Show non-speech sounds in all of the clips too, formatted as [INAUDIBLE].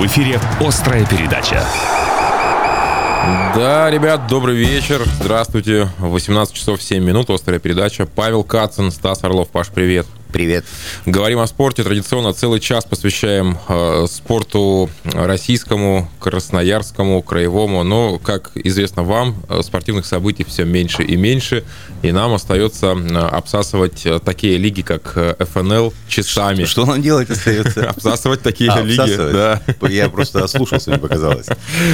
В эфире «Острая передача». Да, ребят, добрый вечер. Здравствуйте. 18 часов 7 минут. Острая передача. Павел Кацин, Стас Орлов. Паш, привет. Привет. Говорим о спорте. Традиционно целый час посвящаем э, спорту российскому, красноярскому, краевому. Но, как известно вам, э, спортивных событий все меньше и меньше. И нам остается э, обсасывать э, такие лиги, как ФНЛ, часами. Что, что нам делать остается? [LAUGHS] Обсасывать такие а, лиги. Да. Я просто ослушался, мне показалось.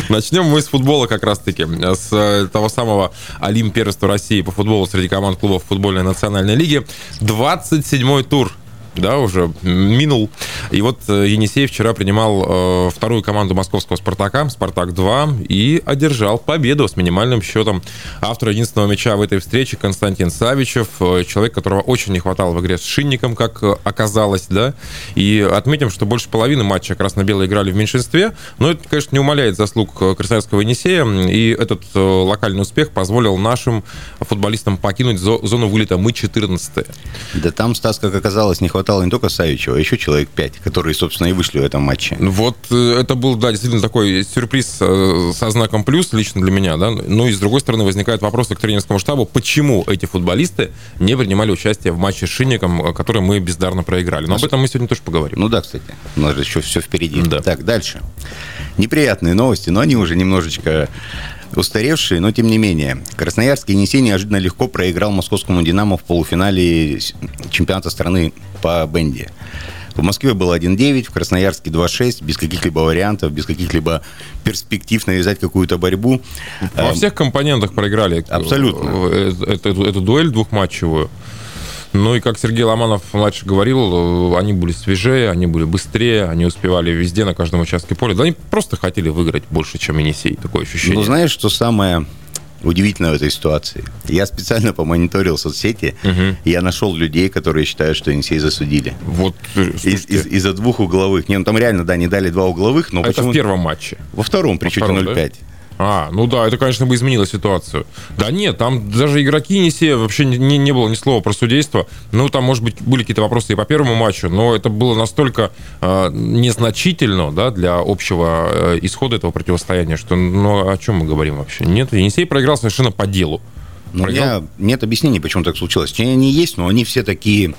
Начнем мы с футбола как раз-таки. С того самого Олимп первенства России по футболу среди команд клубов футбольной национальной лиги. 27-й Tour. Да, уже минул. И вот э, Енисей вчера принимал э, вторую команду московского «Спартака», «Спартак-2», и одержал победу с минимальным счетом. Автор единственного мяча в этой встрече Константин Савичев, э, человек, которого очень не хватало в игре с Шинником, как оказалось, да. И отметим, что больше половины матча красно-белые играли в меньшинстве, но это, конечно, не умаляет заслуг красноярского Енисея, и этот локальный успех позволил нашим футболистам покинуть зону вылета. Мы 14 Да там, Стас, как оказалось, не хватало хватало не только Савичева, а еще человек пять, которые, собственно, и вышли в этом матче. Ну вот э, это был, да, действительно такой сюрприз э, со знаком плюс лично для меня, да. Ну и с другой стороны возникают вопросы к тренерскому штабу, почему эти футболисты не принимали участие в матче с Шинником, который мы бездарно проиграли. Но об этом мы сегодня тоже поговорим. Ну да, кстати, у нас же еще все впереди. Да. Так, дальше. Неприятные новости, но они уже немножечко устаревшие, но тем не менее. Красноярский Енисей неожиданно легко проиграл московскому «Динамо» в полуфинале чемпионата страны по бенде. В Москве было 1-9, в Красноярске 2-6, без каких-либо вариантов, без каких-либо перспектив навязать какую-то борьбу. Во всех компонентах проиграли. Абсолютно. Э, эту, эту дуэль двухматчевую. Ну и как Сергей Ломанов младший говорил, э, они были свежее, они были быстрее, они успевали везде на каждом участке поля. Да они просто хотели выиграть больше, чем Енисей. Такое ощущение. Ну знаешь, что самое удивительно в этой ситуации? Я специально помониторил соцсети, угу. и я нашел людей, которые считают, что Енисей засудили. Вот, э, из, из, из-за двух угловых. Не, ну там реально, да, не дали два угловых, но а почему... Это в первом матче? Во втором, при счете 0-5. Да? А, ну да, это, конечно, бы изменило ситуацию. Да нет, там даже игроки Енисея вообще не, не было ни слова про судейство. Ну, там, может быть, были какие-то вопросы и по первому матчу, но это было настолько э, незначительно да, для общего э, исхода этого противостояния, что ну, о чем мы говорим вообще? Нет, Енисей проиграл совершенно по делу. Ну, у меня нет объяснений, почему так случилось. Они есть, но они все такие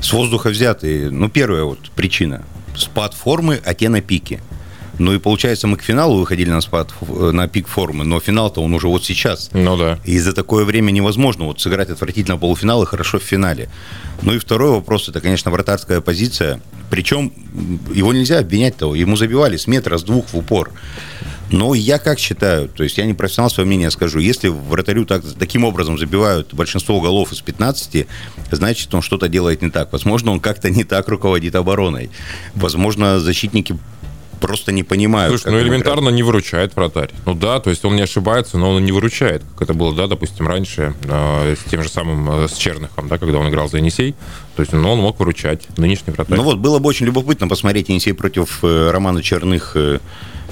с воздуха взятые. Ну, первая вот причина. Спад формы, а те на пике. Ну и получается, мы к финалу выходили на спад, на пик формы, но финал-то он уже вот сейчас. Ну да. И за такое время невозможно вот сыграть отвратительно полуфинал и хорошо в финале. Ну и второй вопрос, это, конечно, вратарская позиция. Причем его нельзя обвинять того. Ему забивали с метра, с двух в упор. Но я как считаю, то есть я не профессионал, свое мнение скажу, если вратарю так, таким образом забивают большинство голов из 15, значит, он что-то делает не так. Возможно, он как-то не так руководит обороной. Возможно, защитники просто не понимают. Слушай, ну элементарно играть. не выручает вратарь. Ну да, то есть он не ошибается, но он не выручает, как это было, да, допустим, раньше э, с тем же самым э, с Черныхом, да, когда он играл за Енисей. То есть ну, он мог выручать, нынешний вратарь. Ну вот, было бы очень любопытно посмотреть Енисей против э, Романа Черных э,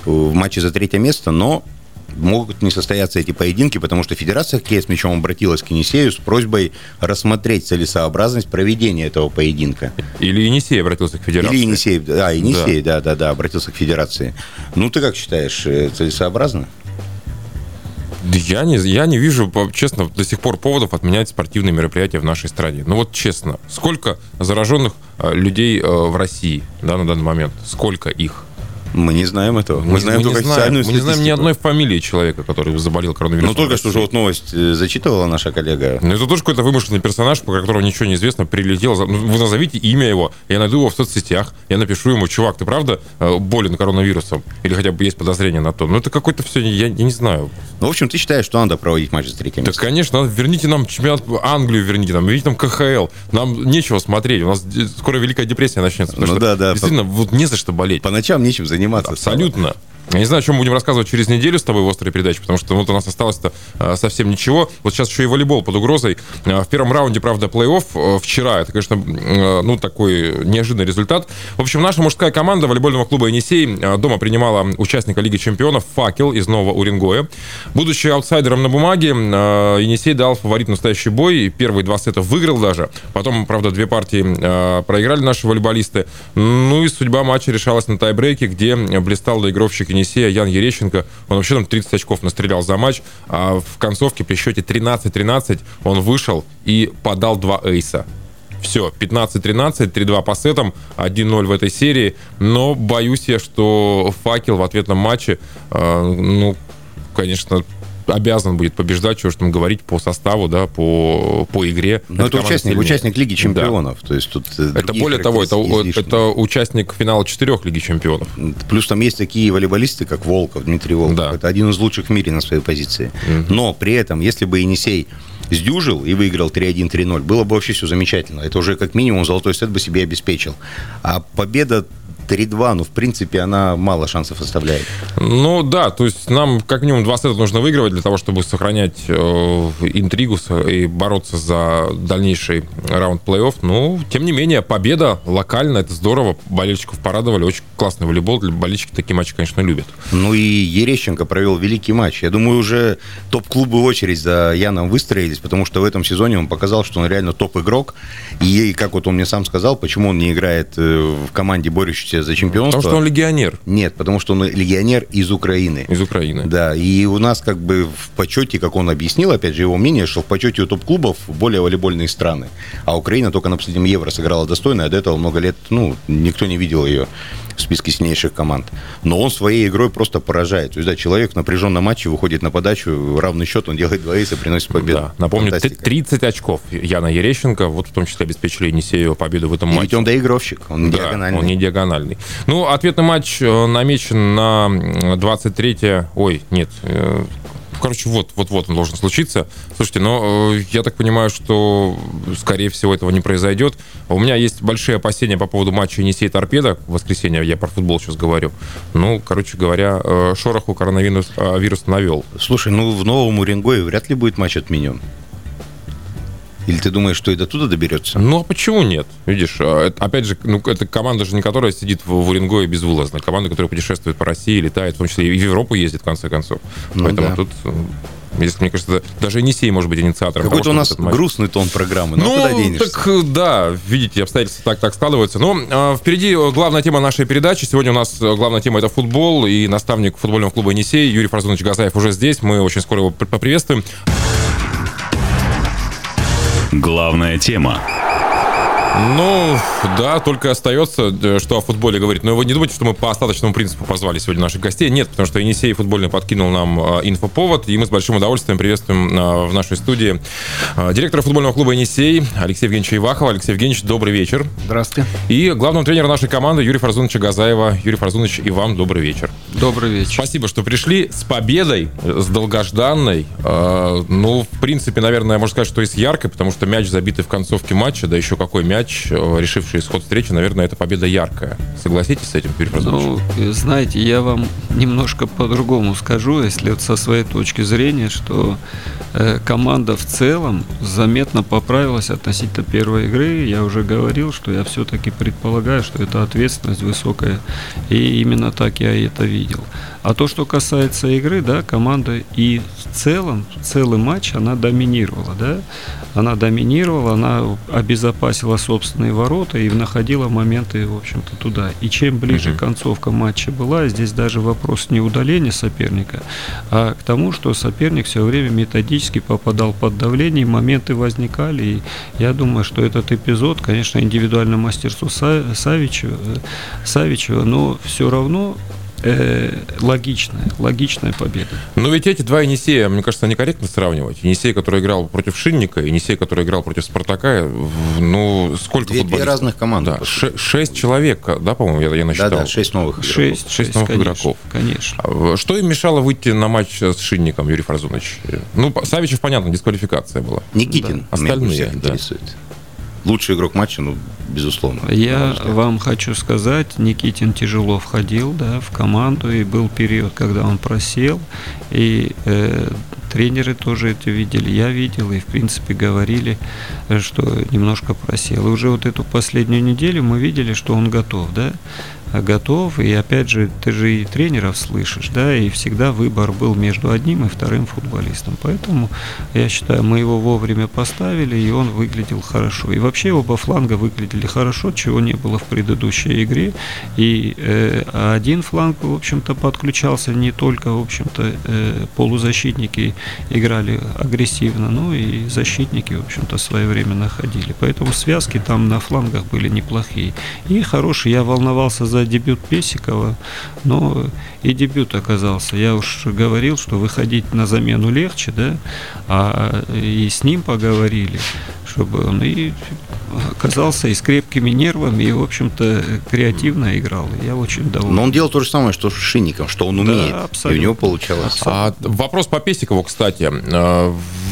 в матче за третье место, но могут не состояться эти поединки, потому что Федерация хоккея с мячом обратилась к Енисею с просьбой рассмотреть целесообразность проведения этого поединка. Или Енисей обратился к Федерации. Или Енисей, да, Енисей, да, да, да, да обратился к Федерации. Ну, ты как считаешь, э, целесообразно? Я не, я не вижу, честно, до сих пор поводов отменять спортивные мероприятия в нашей стране. Ну вот честно, сколько зараженных э, людей э, в России да, на данный момент? Сколько их? Мы не знаем этого. Мы, мы знаем мы только знаем, Мы не знаем ни одной фамилии человека, который заболел коронавирусом. Ну, только что же вот новость э, зачитывала наша коллега. Ну, это тоже какой-то вымышленный персонаж, по которому ничего не известно, прилетел. Ну, вы назовите имя его, я найду его в соцсетях, я напишу ему, чувак, ты правда э, болен коронавирусом? Или хотя бы есть подозрение на то? Ну, это какой-то все, я, я не знаю. Ну, в общем, ты считаешь, что надо проводить матч третье место? Да, конечно, надо, верните нам чемпионат Англию, верните нам, верните нам КХЛ. Нам нечего смотреть, у нас скоро Великая депрессия начнется. Ну, да, да. Действительно, вот не за что болеть. По ночам нечем заниматься. Абсолютно. Я не знаю, о чем будем рассказывать через неделю с тобой в острой передаче, потому что вот у нас осталось-то э, совсем ничего. Вот сейчас еще и волейбол под угрозой. Э, в первом раунде, правда, плей-офф э, вчера. Это, конечно, ну, такой неожиданный результат. В общем, наша мужская команда волейбольного клуба «Енисей» дома принимала участника Лиги чемпионов «Факел» из Нового Уренгоя. Будучи аутсайдером на бумаге, «Енисей» дал фаворит настоящий бой. Первые два сета выиграл даже. Потом, правда, две партии проиграли наши волейболисты. Ну и судьба матча решалась на тайбрейке, где блистал доигровщик Енисея Ян Ерещенко. Он вообще там 30 очков настрелял за матч, а в концовке при счете 13-13 он вышел и подал два эйса. Все, 15-13, 3-2 по сетам, 1-0 в этой серии. Но боюсь я, что факел в ответном матче, э, ну, конечно, обязан будет побеждать, что же там говорить, по составу, да, по, по игре. Но это, это участник, участник Лиги Чемпионов. Да. То есть тут э, это более того, это, это участник финала четырех Лиги Чемпионов. Плюс там есть такие волейболисты, как Волков, Дмитрий Волков. Да. Это один из лучших в мире на своей позиции. mm Но при этом, если бы Енисей сдюжил и выиграл 3-1, 3-0, было бы вообще все замечательно. Это уже как минимум золотой сет бы себе обеспечил. А победа 3-2, ну, в принципе, она мало шансов оставляет. Ну, да, то есть нам как минимум два сета нужно выигрывать для того, чтобы сохранять э, интригу и бороться за дальнейший раунд плей-офф. Ну, тем не менее, победа локально, это здорово. Болельщиков порадовали. Очень классный волейбол. Болельщики такие матчи, конечно, любят. Ну и Ерещенко провел великий матч. Я думаю, уже топ-клубы в очередь за Яном выстроились, потому что в этом сезоне он показал, что он реально топ-игрок. И, как вот он мне сам сказал, почему он не играет э, в команде, борющейся борющийся за чемпионство. Потому что он легионер. Нет, потому что он легионер из Украины. Из Украины. Да, и у нас как бы в почете, как он объяснил, опять же, его мнение, что в почете у топ-клубов более волейбольные страны. А Украина только на последнем Евро сыграла достойно, а до этого много лет, ну, никто не видел ее в списке сильнейших команд. Но он своей игрой просто поражает. То есть, да, человек в напряженном матче выходит на подачу, равный счет, он делает два эйса, приносит победу. Да. Напомню, Фантастика. 30 очков Яна Ерещенко, вот в том числе обеспечили Енисею победу в этом И матче. ведь он доигровщик, он да, диагональный. он не диагональный. Ну, ответный матч э, намечен на 23 ой, нет, э, короче, вот, вот, вот он должен случиться. Слушайте, но э, я так понимаю, что, скорее всего, этого не произойдет. У меня есть большие опасения по поводу матча Енисей Торпеда в воскресенье. Я про футбол сейчас говорю. Ну, короче говоря, э, шороху коронавирус э, вирус навел. Слушай, ну в новом Уренгое вряд ли будет матч отменен. Или ты думаешь, что и до туда доберется? Ну, а почему нет? Видишь, а, опять же, ну, это команда же не которая сидит в, в Уренгое безвылазно. Команда, которая путешествует по России, летает, в том числе и в Европу ездит, в конце концов. Ну, Поэтому да. тут если, мне кажется, даже Енисей может быть инициатором. Какой-то у нас грустный тон программы. Ну, куда денешься? так да, видите, обстоятельства так, так складываются. Но э, впереди главная тема нашей передачи. Сегодня у нас главная тема это футбол. И наставник футбольного клуба Енисей Юрий Фразунович Газаев уже здесь. Мы очень скоро его поприветствуем. Главная тема. Ну, да, только остается, э, что о футболе говорить. Но вы не думайте, что мы по остаточному принципу позвали сегодня наших гостей. Нет, потому что Енисей футбольный подкинул нам э, инфоповод, и мы с большим удовольствием приветствуем э, в нашей студии директора футбольного клуба Енисей Алексея Евгеньевича Ивахова. Алексей Евгеньевич, добрый вечер. Здравствуйте. И главного тренера нашей команды Юрий Фарзуновича Газаева. Юрий Фарзунович, и вам добрый вечер. Добрый вечер. Спасибо, что пришли с победой, с долгожданной. Ну, в принципе, наверное, можно сказать, что и с яркой, потому что мяч забитый в концовке матча, да еще какой мяч э, решивший исход встречи, наверное, это победа яркая. Согласитесь с этим, Юрий Ну, знаете, я вам немножко по-другому скажу, если вот со своей точки зрения, что э, команда в целом заметно поправилась относительно первой игры. Я уже говорил, что я все-таки предполагаю, что это ответственность высокая, и именно так я это видел. А то, что касается игры, да, команда и в целом, целый матч она доминировала, да, она доминировала, она обезопасила собственные ворота и находила моменты, в общем-то, туда. И чем ближе uh-huh. концовка матча была, здесь даже вопрос не удаления соперника, а к тому, что соперник все время методически попадал под давление, и моменты возникали. И я думаю, что этот эпизод, конечно, индивидуальное мастерство Савичева, Савичева но все равно э, логичная, логичная победа. Но ведь эти два Енисея, мне кажется, некорректно сравнивать. Енисей, который играл против Шинника, и Енисей, который играл против Спартака, ну, сколько две, две разных команды. Да, шесть человек, да, по-моему, я, я насчитал? Да, да, шесть новых игроков. Шесть, шесть новых конечно, игроков. Конечно. А, что им мешало выйти на матч с Шинником, Юрий Фарзунович? Ну, Савичев, понятно, дисквалификация была. Никитин. Да. Остальные, да. интересует. Лучший игрок матча, ну, безусловно. Я вам хочу сказать, Никитин тяжело входил да, в команду, и был период, когда он просел, и э, тренеры тоже это видели, я видел, и в принципе говорили, что немножко просел. И уже вот эту последнюю неделю мы видели, что он готов, да, готов. И опять же, ты же и тренеров слышишь, да, и всегда выбор был между одним и вторым футболистом. Поэтому, я считаю, мы его вовремя поставили, и он выглядел хорошо. И вообще оба фланга выглядели хорошо, чего не было в предыдущей игре. И э, один фланг, в общем-то, подключался не только, в общем-то, э, полузащитники играли агрессивно, но и защитники, в общем-то, своевременно находили. Поэтому связки там на флангах были неплохие. И хорошие. Я волновался за дебют Песикова, но и дебют оказался. Я уж говорил, что выходить на замену легче, да, а и с ним поговорили, чтобы он и оказался и с крепкими нервами, и, в общем-то, креативно играл. Я очень доволен. Но он делал то же самое, что с Шинником, что он умеет. Да, абсолютно. И у него получалось. А, вопрос по Песикову, кстати.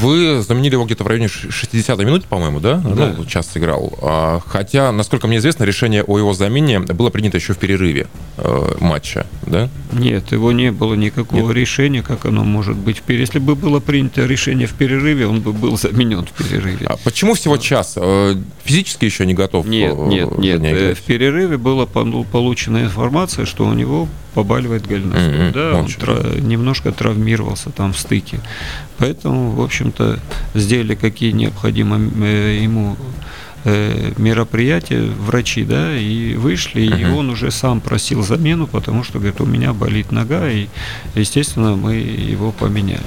Вы заменили его где-то в районе 60-й минуты, по-моему, да? да? Ну, час сыграл. А, хотя, насколько мне известно, решение о его замене было принято еще в перерыве матча, да? Нет, его не было никакого Нет. решения, как оно может быть. Если бы было принято решение в перерыве, он бы был [LAUGHS] заменен в перерыве. А почему всего час? Э, физически еще не готов? Нет, э, нет, нет. Э, в перерыве была получена информация, что у него побаливает голеностоп. Mm-hmm. Да, он тра- немножко травмировался там в стыке. Поэтому, в общем-то, сделали какие необходимо ему Э, мероприятие, врачи, да, и вышли, uh-huh. и он уже сам просил замену, потому что, говорит, у меня болит нога, и, естественно, мы его поменяли.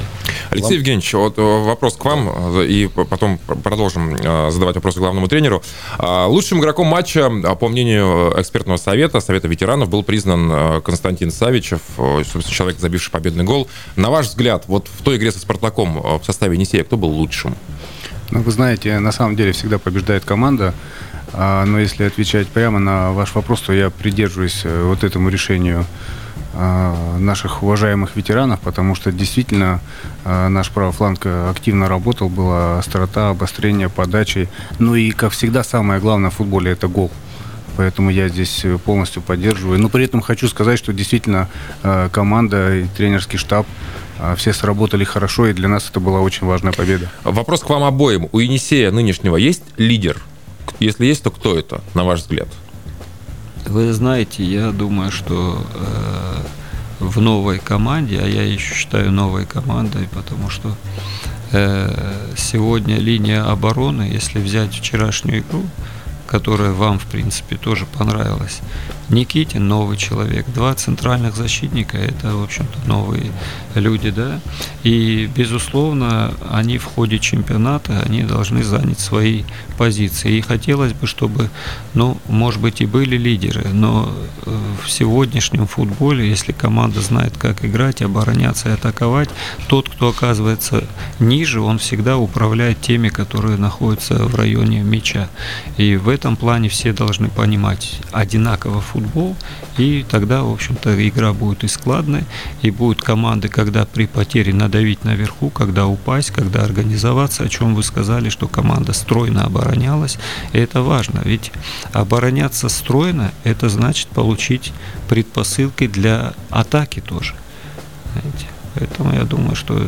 Алексей Евгеньевич, вот э, вопрос к вам, э, и потом продолжим задавать вопросы главному тренеру. А, лучшим игроком матча, по мнению экспертного совета, совета ветеранов, был признан Константин Савичев, человек, забивший победный гол. На ваш взгляд, вот в той игре со Спартаком в составе Енисея, кто был лучшим? Ну, вы знаете, на самом деле всегда побеждает команда. А, но если отвечать прямо на ваш вопрос, то я придерживаюсь э, вот этому решению а, наших уважаемых ветеранов, потому что действительно а, наш правый фланг активно работал, была острота, обострение, подачи. Ну и, как всегда, самое главное в футболе – это гол. Поэтому я здесь полностью поддерживаю. Но при этом хочу сказать, что действительно команда и тренерский штаб все сработали хорошо, и для нас это была очень важная победа. Вопрос к вам обоим. У Енисея нынешнего есть лидер? Если есть, то кто это, на ваш взгляд? Вы знаете, я думаю, что э, в новой команде, а я еще считаю новой командой, потому что э, сегодня линия обороны, если взять вчерашнюю игру, которая вам, в принципе, тоже понравилась, Никитин новый человек, два центральных защитника это, в общем-то, новые люди, да. И, безусловно, они в ходе чемпионата, они должны занять свои позиции. И хотелось бы, чтобы, ну, может быть, и были лидеры, но э, в сегодняшнем футболе, если команда знает, как играть, обороняться и атаковать, тот, кто оказывается ниже, он всегда управляет теми, которые находятся в районе мяча. И в этом плане все должны понимать одинаково футбол, и тогда, в общем-то, игра будет и складной, и будут команды, когда при потере надавить наверху, когда упасть, когда организоваться, о чем вы сказали, что команда стройно оборонялась, и это важно, ведь обороняться стройно, это значит получить предпосылки для атаки тоже. Поэтому я думаю, что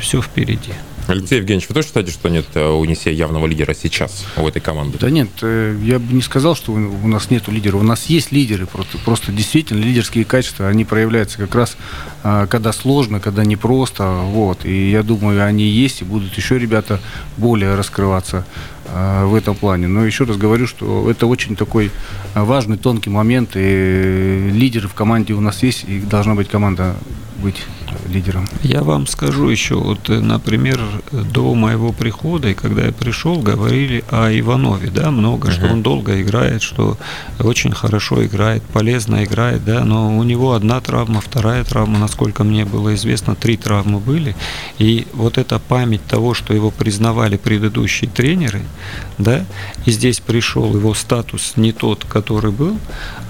все впереди. Алексей Евгеньевич, вы тоже считаете, что нет э, у Енисея явного лидера сейчас у этой команды? Да нет, э, я бы не сказал, что у нас нет лидера. У нас есть лидеры, просто, просто действительно лидерские качества, они проявляются как раз, а, когда сложно, когда непросто. Вот. И я думаю, они есть, и будут еще ребята более раскрываться а, в этом плане. Но еще раз говорю, что это очень такой важный, тонкий момент, и лидеры в команде у нас есть, и должна быть команда быть лидером? Я вам скажу еще, вот, э, например, до моего прихода, и когда я пришел, говорили о Иванове, да, много, uh-huh. что он долго играет, что очень хорошо играет, полезно играет, да, но у него одна травма, вторая травма, насколько мне было известно, три травмы были, и вот эта память того, что его признавали предыдущие тренеры – да, и здесь пришел его статус не тот, который был,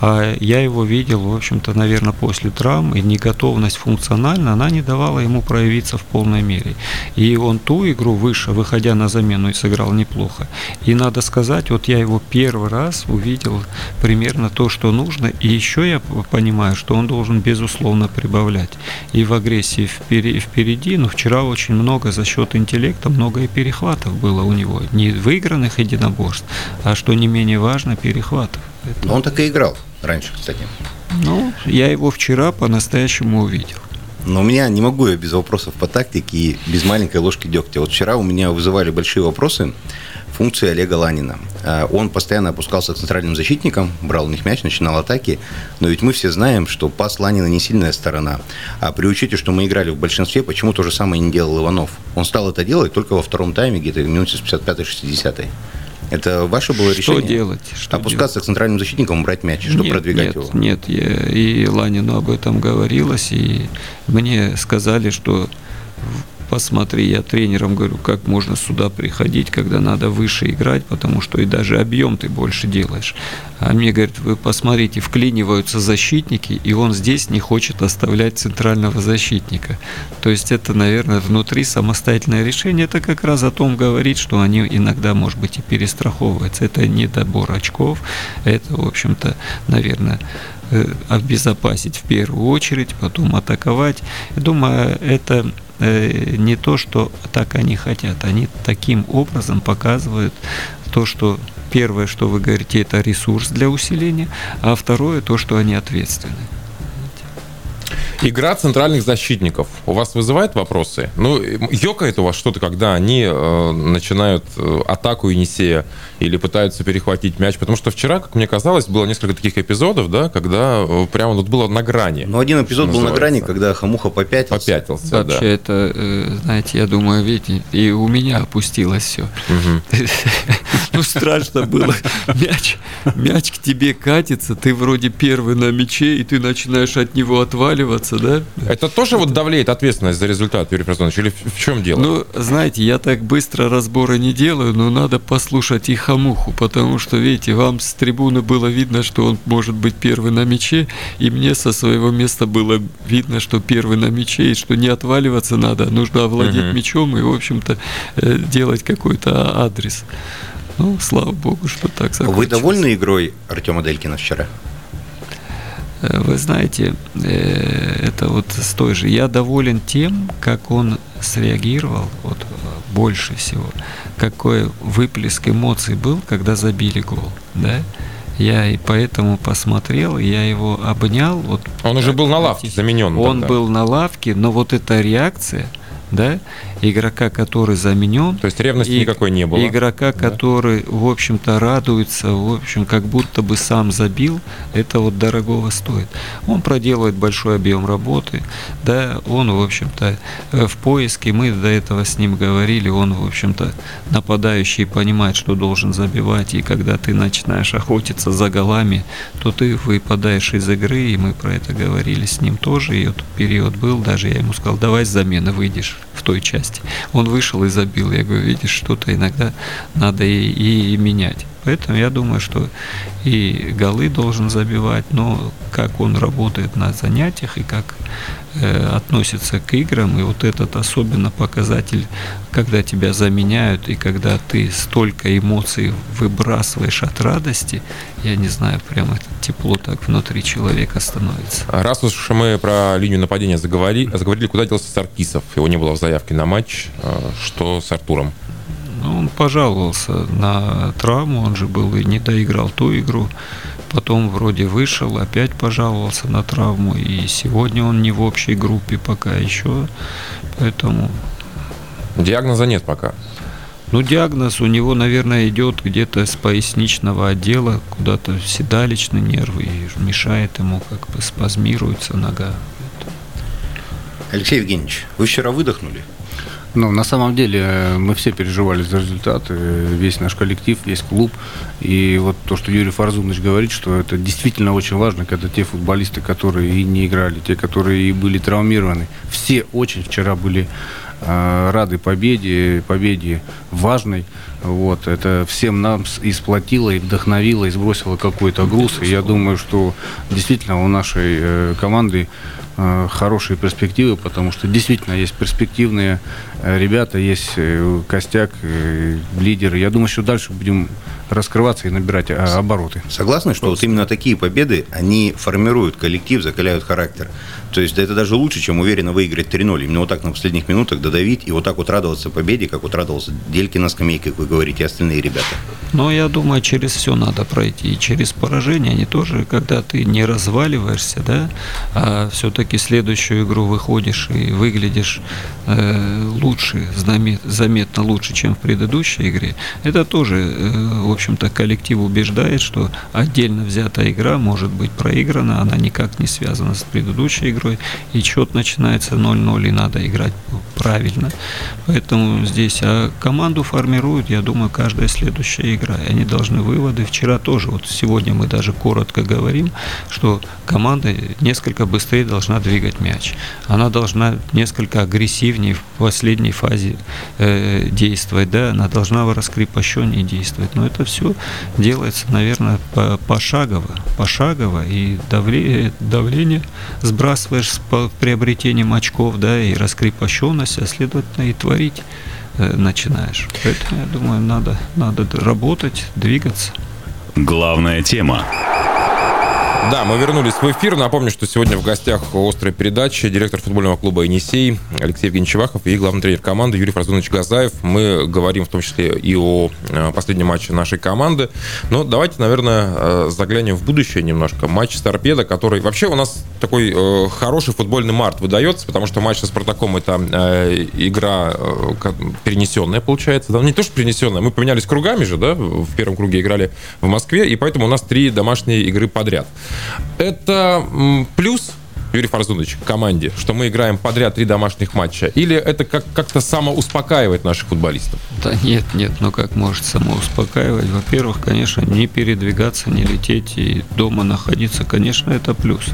а я его видел, в общем-то, наверное, после травм, и неготовность функционально, она не давала ему проявиться в полной мере. И он ту игру выше, выходя на замену, и сыграл неплохо. И надо сказать, вот я его первый раз увидел примерно то, что нужно, и еще я понимаю, что он должен безусловно прибавлять. И в агрессии впереди, но вчера очень много за счет интеллекта, много и перехватов было у него. Не выигранных единоборств, а что не менее важно, перехватов. Но он так и играл раньше, кстати. Ну, я его вчера по-настоящему увидел. Но у меня не могу я без вопросов по тактике и без маленькой ложки дегтя. Вот вчера у меня вызывали большие вопросы функции Олега Ланина. А, он постоянно опускался к центральным защитникам, брал у них мяч, начинал атаки. Но ведь мы все знаем, что пас Ланина не сильная сторона. А при учете, что мы играли в большинстве, почему то же самое не делал Иванов? Он стал это делать только во втором тайме, где-то в минуте с 55-60. Это ваше было что решение? Делать? Что Опускаться делать? к центральным защитникам, брать мяч, чтобы нет, продвигать нет, его? Нет, я, и Ланину об этом говорилось, и мне сказали, что посмотри, я тренерам говорю, как можно сюда приходить, когда надо выше играть, потому что и даже объем ты больше делаешь. А мне говорят, вы посмотрите, вклиниваются защитники, и он здесь не хочет оставлять центрального защитника. То есть это, наверное, внутри самостоятельное решение. Это как раз о том говорит, что они иногда, может быть, и перестраховываются. Это недобор очков, это, в общем-то, наверное, обезопасить в первую очередь, потом атаковать. Думаю, это Э, не то, что так они хотят, они таким образом показывают то, что первое, что вы говорите, это ресурс для усиления, а второе то, что они ответственны. Игра центральных защитников у вас вызывает вопросы? Ну, ёкает у вас что-то, когда они э, начинают э, атаку Енисея или пытаются перехватить мяч? Потому что вчера, как мне казалось, было несколько таких эпизодов, да, когда э, прямо вот было на грани. Ну, один эпизод был на грани, когда Хамуха попятился. Попятился, Вообще, да. это, э, знаете, я думаю, видите, и у меня опустилось все. [LAUGHS] Ну, страшно было. Мяч, мяч к тебе катится, ты вроде первый на мяче, и ты начинаешь от него отваливаться, да? Это тоже вот давлеет ответственность за результат, Юрий Фрозонович, или в чем дело? Ну, знаете, я так быстро разбора не делаю, но надо послушать и Хамуху, потому что, видите, вам с трибуны было видно, что он может быть первый на мяче, и мне со своего места было видно, что первый на мяче, и что не отваливаться надо, нужно овладеть uh-huh. мячом и, в общем-то, э, делать какой-то адрес. Ну, слава богу, что так закончилось. Вы довольны игрой Артема Делькина вчера? Э, вы знаете, э, это вот с той же. Я доволен тем, как он среагировал, вот больше всего, какой выплеск эмоций был, когда забили гол, да? Я и поэтому посмотрел, я его обнял. Вот, он уже был на лавке заменен. Он тогда. был на лавке, но вот эта реакция, да, игрока, который заменен. То есть ревности и, никакой не было. Игрока, да. который, в общем-то, радуется, в общем, как будто бы сам забил, это вот дорогого стоит. Он проделывает большой объем работы, да, он, в общем-то, э, в поиске, мы до этого с ним говорили, он, в общем-то, нападающий понимает, что должен забивать, и когда ты начинаешь охотиться за голами, то ты выпадаешь из игры, и мы про это говорили с ним тоже, и этот период был, даже я ему сказал, давай с замены выйдешь в той части. Он вышел и забил. Я говорю, видишь, что-то иногда надо и, и, и менять. Поэтому я думаю, что и голы должен забивать, но как он работает на занятиях и как э, относится к играм, и вот этот особенно показатель, когда тебя заменяют и когда ты столько эмоций выбрасываешь от радости, я не знаю, прямо это тепло так внутри человека становится. Раз уж мы про линию нападения заговорили, заговорили куда делся Саркисов? Его не было в заявке на матч. А что с Артуром? Ну, он пожаловался на травму, он же был и не доиграл ту игру. Потом вроде вышел, опять пожаловался на травму. И сегодня он не в общей группе пока еще. Поэтому... Диагноза нет пока. Ну, диагноз у него, наверное, идет где-то с поясничного отдела, куда-то седалищные нервы, и мешает ему, как бы спазмируется нога. Алексей Евгеньевич, вы вчера выдохнули? Ну, на самом деле, э, мы все переживали за результаты, весь наш коллектив, весь клуб. И вот то, что Юрий Фарзунович говорит, что это действительно очень важно, когда те футболисты, которые и не играли, те, которые и были травмированы, все очень вчера были э, рады победе, победе важной. Вот, это всем нам и сплотило, и вдохновило, и сбросило какой-то груз. И я думаю, что действительно у нашей э, команды э, хорошие перспективы, потому что действительно есть перспективные э, ребята, есть э, костяк, э, лидеры. Я думаю, что дальше будем раскрываться и набирать обороты. Согласны, что вот именно такие победы, они формируют коллектив, закаляют характер. То есть да, это даже лучше, чем уверенно выиграть 3-0. Именно вот так на последних минутах додавить и вот так вот радоваться победе, как вот радовался Делькин на скамейке, как вы говорите, и остальные ребята. Но я думаю, через все надо пройти. И через поражение они тоже, когда ты не разваливаешься, да, а все-таки следующую игру выходишь и выглядишь э, лучше, замет, заметно лучше, чем в предыдущей игре, это тоже, э, в общем-то, коллектив убеждает, что отдельно взятая игра может быть проиграна, она никак не связана с предыдущей игрой, и счет начинается 0-0, и надо играть правильно. Поэтому здесь а команду формируют, я думаю, каждая следующая игра. И они должны выводы. Вчера тоже, вот сегодня мы даже коротко говорим, что команда несколько быстрее должна двигать мяч. Она должна несколько агрессивнее в последней фазе э, действовать, да, она должна раскрепощеннее действовать. Но это все делается, наверное, пошагово, пошагово, и давление, давление сбрасываешь с приобретением очков, да, и раскрепощенность, а следовательно и творить э, начинаешь. Поэтому, я думаю, надо, надо работать, двигаться. Главная тема. Да, мы вернулись в эфир. Напомню, что сегодня в гостях острой передачи директор футбольного клуба «Енисей» Алексей Евгеньевич Чевахов и главный тренер команды Юрий Фразунович Газаев. Мы говорим в том числе и о э, последнем матче нашей команды. Но давайте, наверное, э, заглянем в будущее немножко. Матч с «Торпедо», который... Вообще у нас такой э, хороший футбольный март выдается, потому что матч со «Спартаком» — это игра перенесенная, получается. Да? Не то, что перенесенная. Мы поменялись кругами же, да? В первом круге играли в Москве, и поэтому у нас три домашние игры подряд. Это плюс Юрий Фарзунович, команде, что мы играем подряд три домашних матча? Или это как- как-то самоуспокаивает наших футболистов? Да нет, нет, ну как может самоуспокаивать? Во-первых, конечно, не передвигаться, не лететь и дома находиться, конечно, это плюс.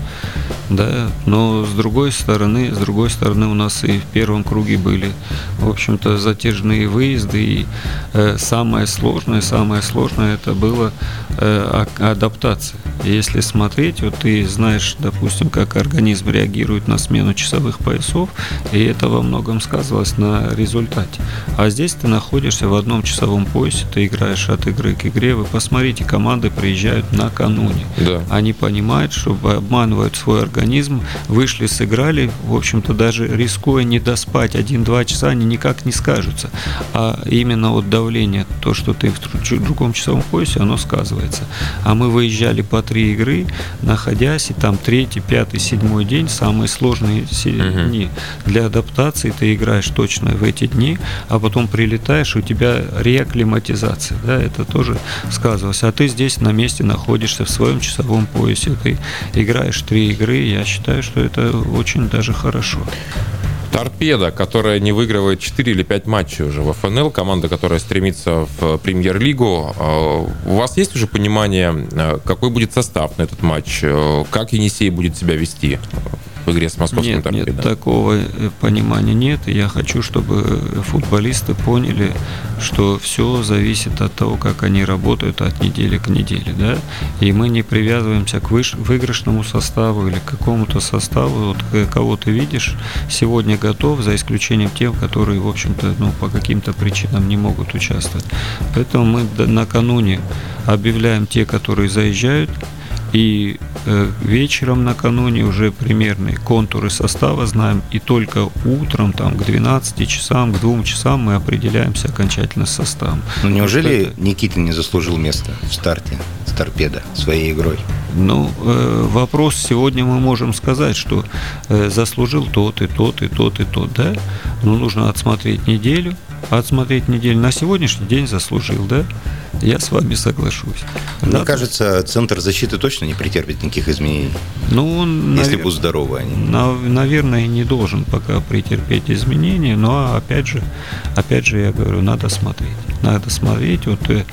Да, но с другой стороны, с другой стороны у нас и в первом круге были, в общем-то, затяжные выезды, и э, самое сложное, самое сложное это было э, адаптация. Если смотреть, вот ты знаешь, допустим, как организация организм реагирует на смену часовых поясов, и это во многом сказывалось на результате. А здесь ты находишься в одном часовом поясе, ты играешь от игры к игре. Вы посмотрите, команды приезжают накануне. Да. Они понимают, что обманывают свой организм, вышли, сыграли, в общем-то, даже рискуя не доспать один-два часа, они никак не скажутся. А именно вот давление, то, что ты в другом часовом поясе, оно сказывается. А мы выезжали по три игры, находясь, и там третий, пятый, седьмой седьмой день, самые сложные uh дни для адаптации. Ты играешь точно в эти дни, а потом прилетаешь, у тебя реакклиматизация, да, это тоже сказывалось. А ты здесь на месте находишься в своем часовом поясе, ты играешь три игры, я считаю, что это очень даже хорошо. Торпеда, которая не выигрывает 4 или 5 матчей уже в ФНЛ, команда, которая стремится в премьер-лигу. А, у вас есть уже понимание, а, какой будет состав на этот матч? А, как Енисей будет себя вести? В игре с московским нет, Нет, такого э, понимания нет. Я хочу, чтобы футболисты поняли, что все зависит от того, как они работают от недели к неделе. Да? И мы не привязываемся к выш- выигрышному составу или к какому-то составу. Вот э, кого ты видишь, сегодня готов, за исключением тех, которые, в общем-то, ну, по каким-то причинам не могут участвовать. Поэтому мы накануне объявляем те, которые заезжают, и э, вечером накануне уже примерные контуры состава знаем, и только утром, там, к 12 часам, к 2 часам мы определяемся окончательно с составом. Ну, неужели это... Никитин не заслужил место в старте с торпедо своей игрой? Ну, э, вопрос сегодня мы можем сказать, что э, заслужил тот и тот и тот и тот, да? Но нужно отсмотреть неделю, отсмотреть неделю. На сегодняшний день заслужил, да? Я с вами соглашусь. Мне Да, кажется, центр защиты точно не претерпит никаких изменений, ну, он, если навер- будут здоровы они. на- наверное, не должен пока претерпеть изменения, но опять же, опять же, я говорю, надо смотреть. Надо смотреть. Вот э,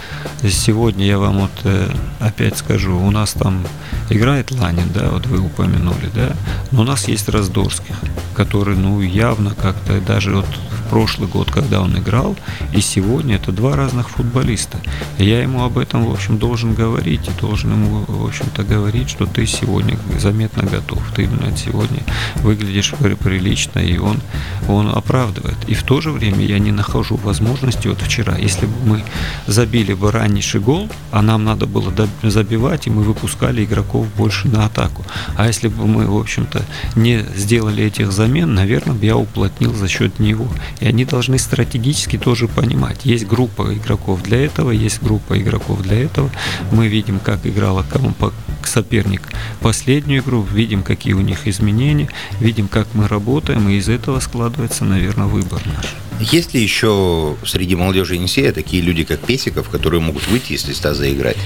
сегодня я вам вот э, опять скажу, у нас там играет Ланин, да, вот вы упомянули, да, но у нас есть Раздорских, который, ну, явно как-то даже вот в прошлый год, когда он играл, и сегодня это два разных футболиста. Я ему об этом, в общем, должен говорить, и должен ему, в общем-то, говорить, что ты сегодня заметно готов, ты именно сегодня выглядишь при- прилично, и он, он оправдывает. И в то же время я не нахожу возможности, вот вчера, если бы мы забили бы раннейший гол, а нам надо было забивать, и мы выпускали игроков больше на атаку. А если бы мы, в общем-то, не сделали этих замен, наверное, бы я уплотнил за счет него. И они должны стратегически тоже понимать. Есть группа игроков для этого, есть группа игроков для этого. Мы видим, как играла кому по- соперник последнюю игру, видим, какие у них изменения, видим, как мы работаем, и из этого складывается, наверное, выбор наш. Есть ли еще среди молодежи Енисея такие люди, как Песиков, которые могут выйти из листа заиграть?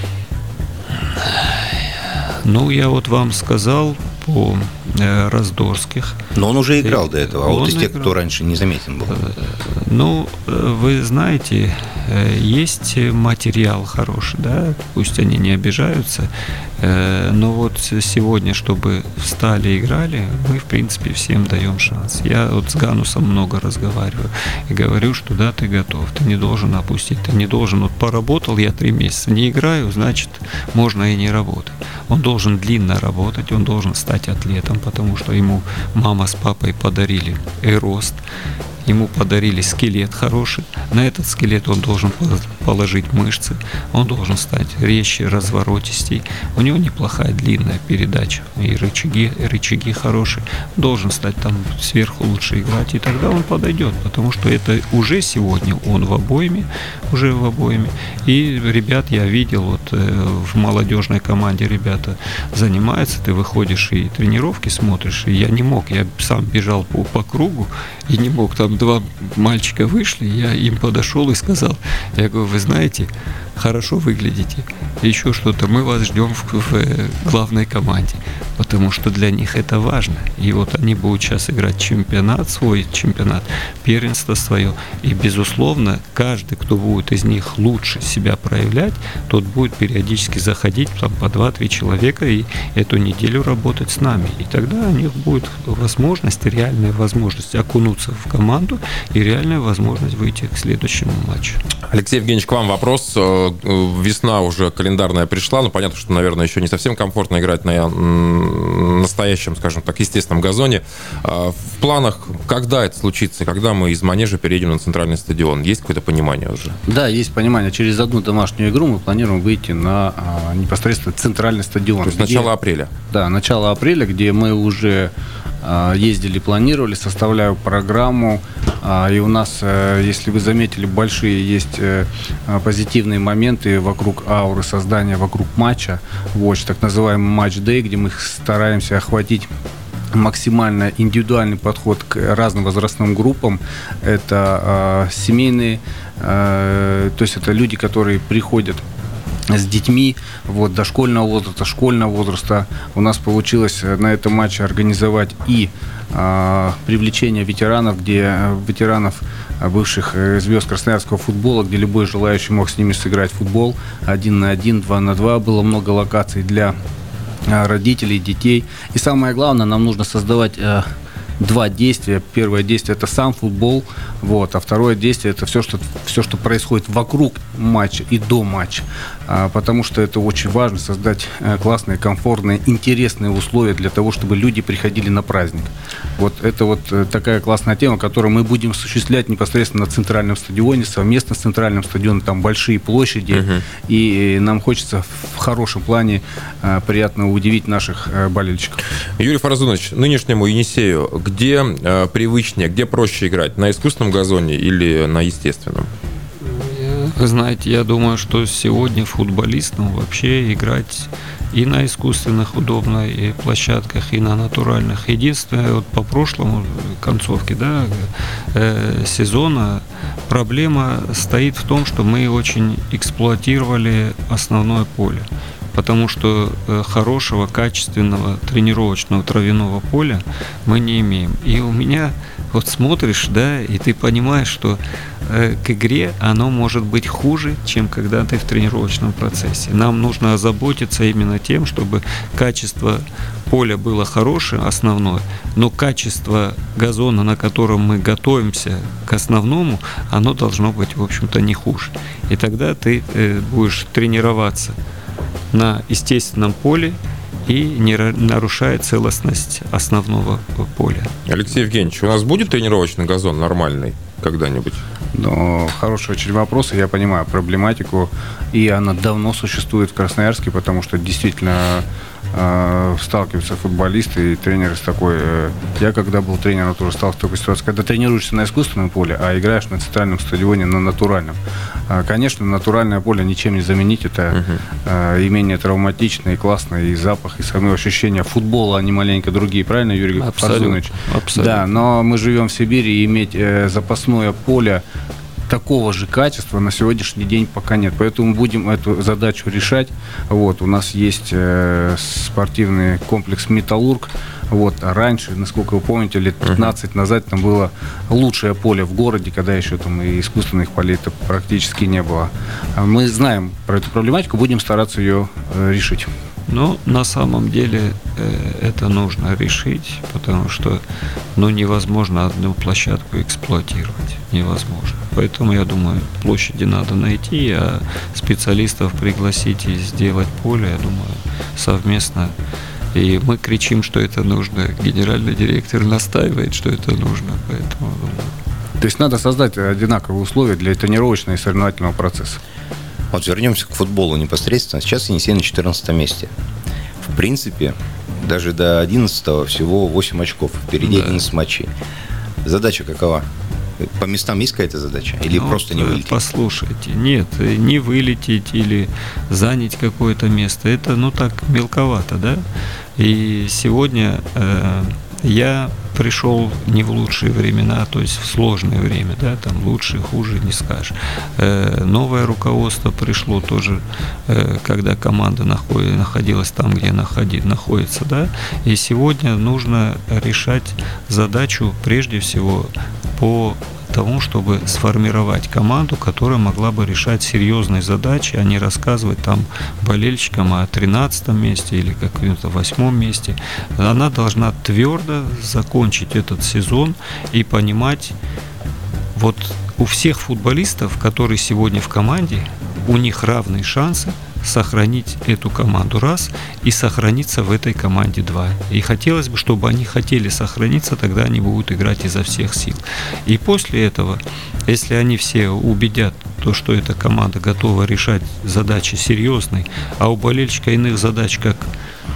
Ну, я вот вам сказал по э, Раздорских. Но он уже играл до этого, а вот из тех, играл. кто раньше не заметен был. Ну, э, вы знаете, э, есть материал хороший, да, пусть они не обижаются, э, но вот сегодня, чтобы встали и играли, мы, в принципе, всем даем шанс. Я вот с Ганусом много разговариваю и говорю, что да, ты готов, ты не должен опустить, ты не должен, вот поработал я три месяца, не играю, значит, можно и не работать. Он должен длинно работать, он должен стать атлетом, потому что ему мама с папой подарили и рост, Ему подарили скелет хороший. На этот скелет он должен по- положить мышцы. Он должен стать резче, разворотистей. У него неплохая длинная передача. И рычаги, и рычаги хорошие. Должен стать там сверху лучше играть. И тогда он подойдет. Потому что это уже сегодня он в обойме. Уже в обойме. И ребят я видел вот э, в молодежной команде ребята занимаются. Ты выходишь и тренировки смотришь. И я не мог. Я сам бежал по, по кругу и не мог. Там два мальчика вышли, я им подошел и сказал, я говорю, вы знаете, хорошо выглядите, еще что-то, мы вас ждем в, в, э, главной команде, потому что для них это важно. И вот они будут сейчас играть чемпионат свой, чемпионат, первенство свое, и безусловно, каждый, кто будет из них лучше себя проявлять, тот будет периодически заходить там по 2-3 человека и эту неделю работать с нами. И тогда у них будет возможность, реальная возможность окунуться в команду и реальная возможность выйти к следующему матчу. Алексей Евгеньевич, к вам вопрос. Э, э, Весна уже календарная пришла, но понятно, что, наверное, еще не совсем комфортно играть на настоящем, скажем так, естественном газоне. А В планах, когда это случится, когда мы из манежа перейдем на центральный стадион? Есть какое-то понимание уже? Да, есть понимание. Через одну домашнюю игру мы планируем выйти на а, непосредственно центральный стадион. То есть где- начало апреля. Да, начало апреля, где мы уже ездили, планировали, составляю программу. А, И у нас, э, если вы заметили, большие есть э, а, позитивные моменты вокруг ауры создания, вокруг матча. Вот, так называемый матч-дэй, где мы стараемся охватить максимально индивидуальный подход к разным возрастным группам. Это э, семейные, э, то есть это люди, которые приходят с детьми вот, дошкольного возраста, школьного возраста. У нас получилось э, на этом матче организовать и э, привлечение ветеранов, где э, ветеранов э, бывших звезд красноярского футбола, где любой желающий мог с ними сыграть футбол один на один, два на два. Было много локаций для э, родителей, детей. И самое главное, нам нужно создавать два действия. Первое действие это сам футбол, вот, а второе действие это все, что все, что происходит вокруг матча и до матча, А, потому что это очень важно создать э, классные, комфортные, интересные условия для того, чтобы люди приходили на праздник. Вот это вот э, такая классная тема, которую мы будем осуществлять непосредственно на центральном стадионе, совместно с центральным стадионом, там большие площади, и нам хочется в хорошем плане э, приятно удивить наших э, болельщиков. Юрий Фаразунович, нынешнему Енисею, где э, привычнее, где проще играть? На искусственном газоне или на естественном? Вы знаете, я думаю, что сегодня футболистам вообще играть и на искусственных удобной площадках, и на натуральных. Единственное, вот по прошлому концовке да, э, сезона проблема стоит в том, что мы очень эксплуатировали основное поле потому что э, хорошего, качественного тренировочного травяного поля мы не имеем. И у меня вот смотришь, да, и ты понимаешь, что э, к игре оно может быть хуже, чем когда ты в тренировочном процессе. Нам нужно озаботиться именно тем, чтобы качество поля было хорошее, основное, но качество газона, на котором мы готовимся к основному, оно должно быть, в общем-то, не хуже. И тогда ты э, будешь тренироваться на естественном поле и не нарушает целостность основного поля. Алексей Евгеньевич, у нас будет тренировочный газон нормальный когда-нибудь? Ну, хороший очень вопрос, я понимаю проблематику, и она давно существует в Красноярске, потому что действительно э, сталкиваются футболисты и тренеры с такой... Э, я когда был тренером, тоже стал в такой ситуации, когда тренируешься на искусственном поле, а играешь на центральном стадионе на натуральном. Э, конечно, натуральное поле ничем не заменить. Это э, и менее травматично, и классно, и запах, и самые ощущения футбола, они маленько другие. Правильно, Юрий Фарзунович? Абсолютно. Да, но мы живем в Сибири, и иметь э, запасное поле такого же качества на сегодняшний день пока нет. Поэтому будем эту задачу решать. Вот, у нас есть э, спортивный комплекс «Металлург». Вот, а раньше, насколько вы помните, лет 15 uh-huh. назад там было лучшее поле в городе, когда еще там и искусственных полей -то практически не было. А мы знаем про эту проблематику, будем стараться ее э, решить. Но на самом деле э, это нужно решить, потому что ну, невозможно одну площадку эксплуатировать. Невозможно. Поэтому, я думаю, площади надо найти, а специалистов пригласить и сделать поле, я думаю, совместно. И мы кричим, что это нужно. Генеральный директор настаивает, что это нужно. Поэтому, думаю. То есть надо создать одинаковые условия для тренировочного и соревновательного процесса. Вот вернемся к футболу непосредственно. Сейчас Енисей на 14 месте. В принципе, даже до 11 всего 8 очков. Впереди да. 11 матчей. Задача какова? По местам есть какая-то задача? Или ну, просто не э, вылететь? Послушайте, нет, э, не вылететь или занять какое-то место, это ну так мелковато, да? И сегодня э, я пришел не в лучшие времена, то есть в сложное время, да, там лучше, хуже не скажешь. Э, новое руководство пришло тоже, э, когда команда находилась там, где находит, находится, да, и сегодня нужно решать задачу прежде всего по тому, чтобы сформировать команду, которая могла бы решать серьезные задачи, а не рассказывать там болельщикам о 13 месте или каком-то восьмом месте. Она должна твердо закончить этот сезон и понимать, вот у всех футболистов, которые сегодня в команде, у них равные шансы сохранить эту команду раз и сохраниться в этой команде два. И хотелось бы, чтобы они хотели сохраниться, тогда они будут играть изо всех сил. И после этого, если они все убедят то, что эта команда готова решать задачи серьезные, а у болельщика иных задач, как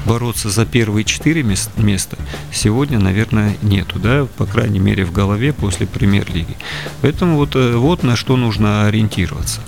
бороться за первые четыре места, сегодня, наверное, нету, да, по крайней мере, в голове после премьер-лиги. Поэтому вот, э, вот на что нужно ориентироваться.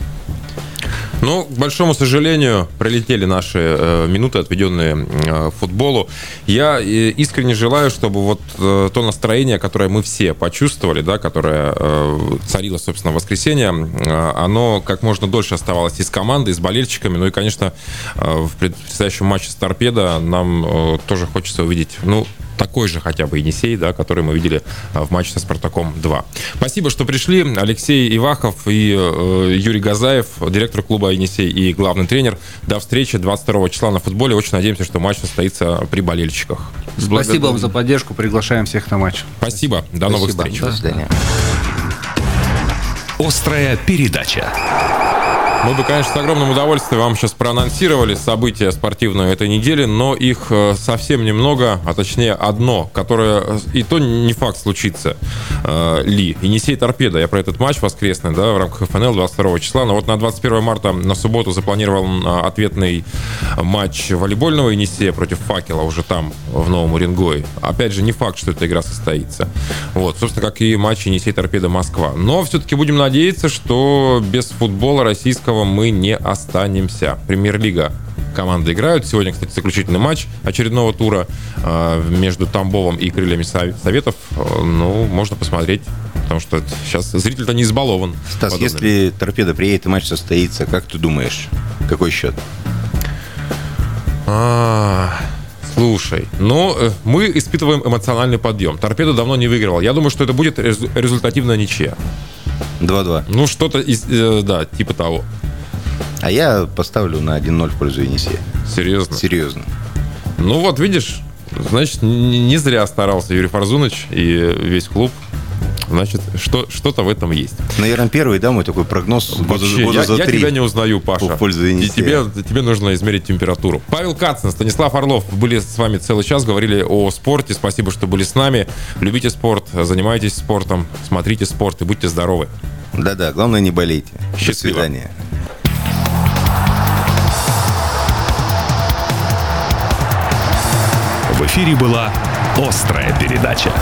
Ну, к большому сожалению, пролетели наши э, минуты, отведенные э, футболу. Я э, искренне желаю, чтобы вот э, то настроение, которое мы все почувствовали, да, которое э, царило, собственно, в воскресенье, э, оно как можно дольше оставалось и с командой, и с болельщиками. Ну и, конечно, э, в предстоящем матче с Торпедо нам э, тоже хочется увидеть, ну, такой же хотя бы Енисей, да, который мы видели а, в матче со «Спартаком-2». Спасибо, что пришли. Алексей Ивахов и э, Юрий Газаев, директор клуба «Енисей» и главный тренер. До встречи 22 числа на футболе. Очень надеемся, что матч состоится при болельщиках. Спасибо вам за поддержку. Приглашаем всех на матч. Спасибо. До Спасибо. новых встреч. До свидания. Острая передача. Мы бы, конечно, с огромным удовольствием вам сейчас проанонсировали события спортивные этой недели, но их э, совсем немного, а точнее одно, которое э, и то не факт случится. Э, Ли. Енисей Торпеда. Я про этот матч воскресный, да, в рамках ФНЛ 22 числа. Но вот на 21 марта на субботу запланирован ответный матч волейбольного Енисея против Факела уже там, в Новом Уренгое. Опять же, не факт, что эта игра состоится. Вот, собственно, как и матч Енисей Торпеда Москва. Но все-таки будем надеяться, что без футбола российского этого мы не останемся. Премьер-лига команды играют. Сегодня, кстати, заключительный матч очередного тура э, между Тамбовом и Крыльями Советов. Э, ну, можно посмотреть, потому что сейчас зритель-то не избалован. Стас, подобными. если торпеда приедет и матч состоится, как ты думаешь, какой счет? А, слушай, ну, э, мы испытываем эмоциональный подъем. Торпеда давно не выигрывал. Я думаю, что это будет результативная ничья. 2-2. Ну, что-то из, да, типа того. А я поставлю на 1-0 в пользу Енисея. Серьезно? Серьезно. Ну вот, видишь, значит, не зря старался Юрий Фарзунович и весь клуб. Значит, что, что-то в этом есть. Наверное, первый, да, мой такой прогноз Вообще, года я, за я тебя не узнаю, Паша. Пользу И тебе, тебе нужно измерить температуру. Павел Кацин, Станислав Орлов были с вами целый час, говорили о спорте. Спасибо, что были с нами. Любите спорт, занимайтесь спортом, смотрите спорт и будьте здоровы. Да-да, главное не болейте. Счастливо. До свидания. В эфире была «Острая передача».